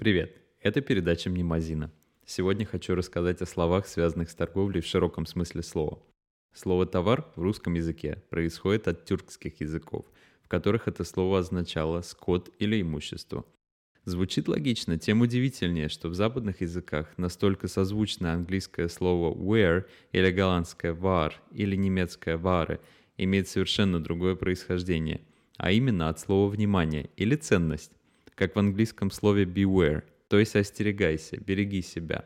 Привет, это передача «Мнемозина». Сегодня хочу рассказать о словах, связанных с торговлей в широком смысле слова. Слово «товар» в русском языке происходит от тюркских языков, в которых это слово означало «скот» или «имущество». Звучит логично, тем удивительнее, что в западных языках настолько созвучно английское слово «wear» или голландское «war» или немецкое «ware» имеет совершенно другое происхождение, а именно от слова «внимание» или «ценность» как в английском слове beware, то есть остерегайся, береги себя.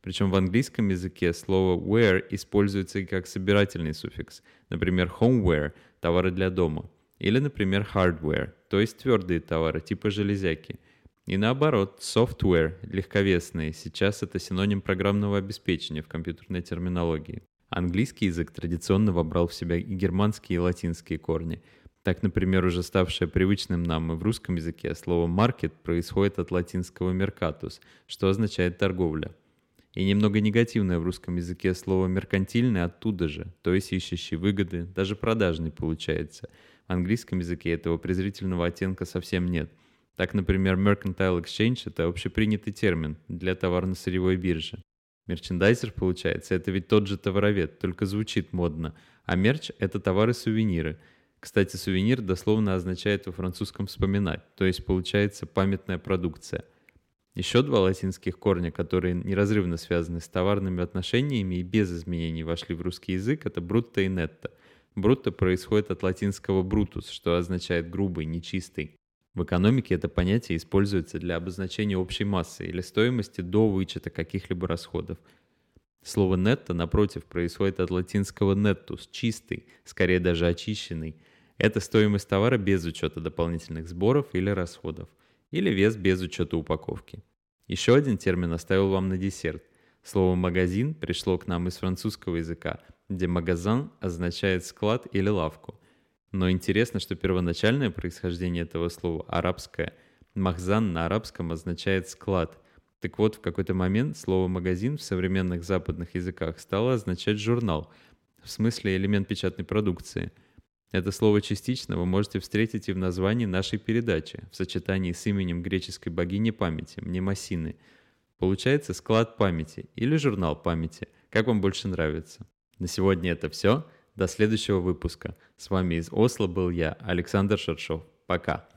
Причем в английском языке слово wear используется и как собирательный суффикс, например, homeware – товары для дома, или, например, hardware, то есть твердые товары типа железяки. И наоборот, software – легковесные, сейчас это синоним программного обеспечения в компьютерной терминологии. Английский язык традиционно вобрал в себя и германские, и латинские корни – так, например, уже ставшее привычным нам и в русском языке слово «маркет» происходит от латинского «mercatus», что означает «торговля». И немного негативное в русском языке слово «меркантильный» оттуда же, то есть ищущий выгоды, даже продажный получается. В английском языке этого презрительного оттенка совсем нет. Так, например, mercantile exchange — это общепринятый термин для товарно-сырьевой биржи. Мерчендайзер, получается, это ведь тот же товаровед, только звучит модно. А мерч — это товары-сувениры — кстати, сувенир дословно означает во французском «вспоминать», то есть получается памятная продукция. Еще два латинских корня, которые неразрывно связаны с товарными отношениями и без изменений вошли в русский язык, это брутто и нетто. Брутто происходит от латинского брутус, что означает грубый, нечистый. В экономике это понятие используется для обозначения общей массы или стоимости до вычета каких-либо расходов. Слово «нетто», напротив, происходит от латинского «nettus» — чистый, скорее даже очищенный – это стоимость товара без учета дополнительных сборов или расходов, или вес без учета упаковки. Еще один термин оставил вам на десерт. Слово «магазин» пришло к нам из французского языка, где «магазин» означает склад или лавку. Но интересно, что первоначальное происхождение этого слова арабское. «Махзан» на арабском означает «склад». Так вот, в какой-то момент слово «магазин» в современных западных языках стало означать «журнал», в смысле элемент печатной продукции – это слово «частично» вы можете встретить и в названии нашей передачи, в сочетании с именем греческой богини памяти, Мнемосины. Получается склад памяти или журнал памяти, как вам больше нравится. На сегодня это все. До следующего выпуска. С вами из Осло был я, Александр Шершов. Пока.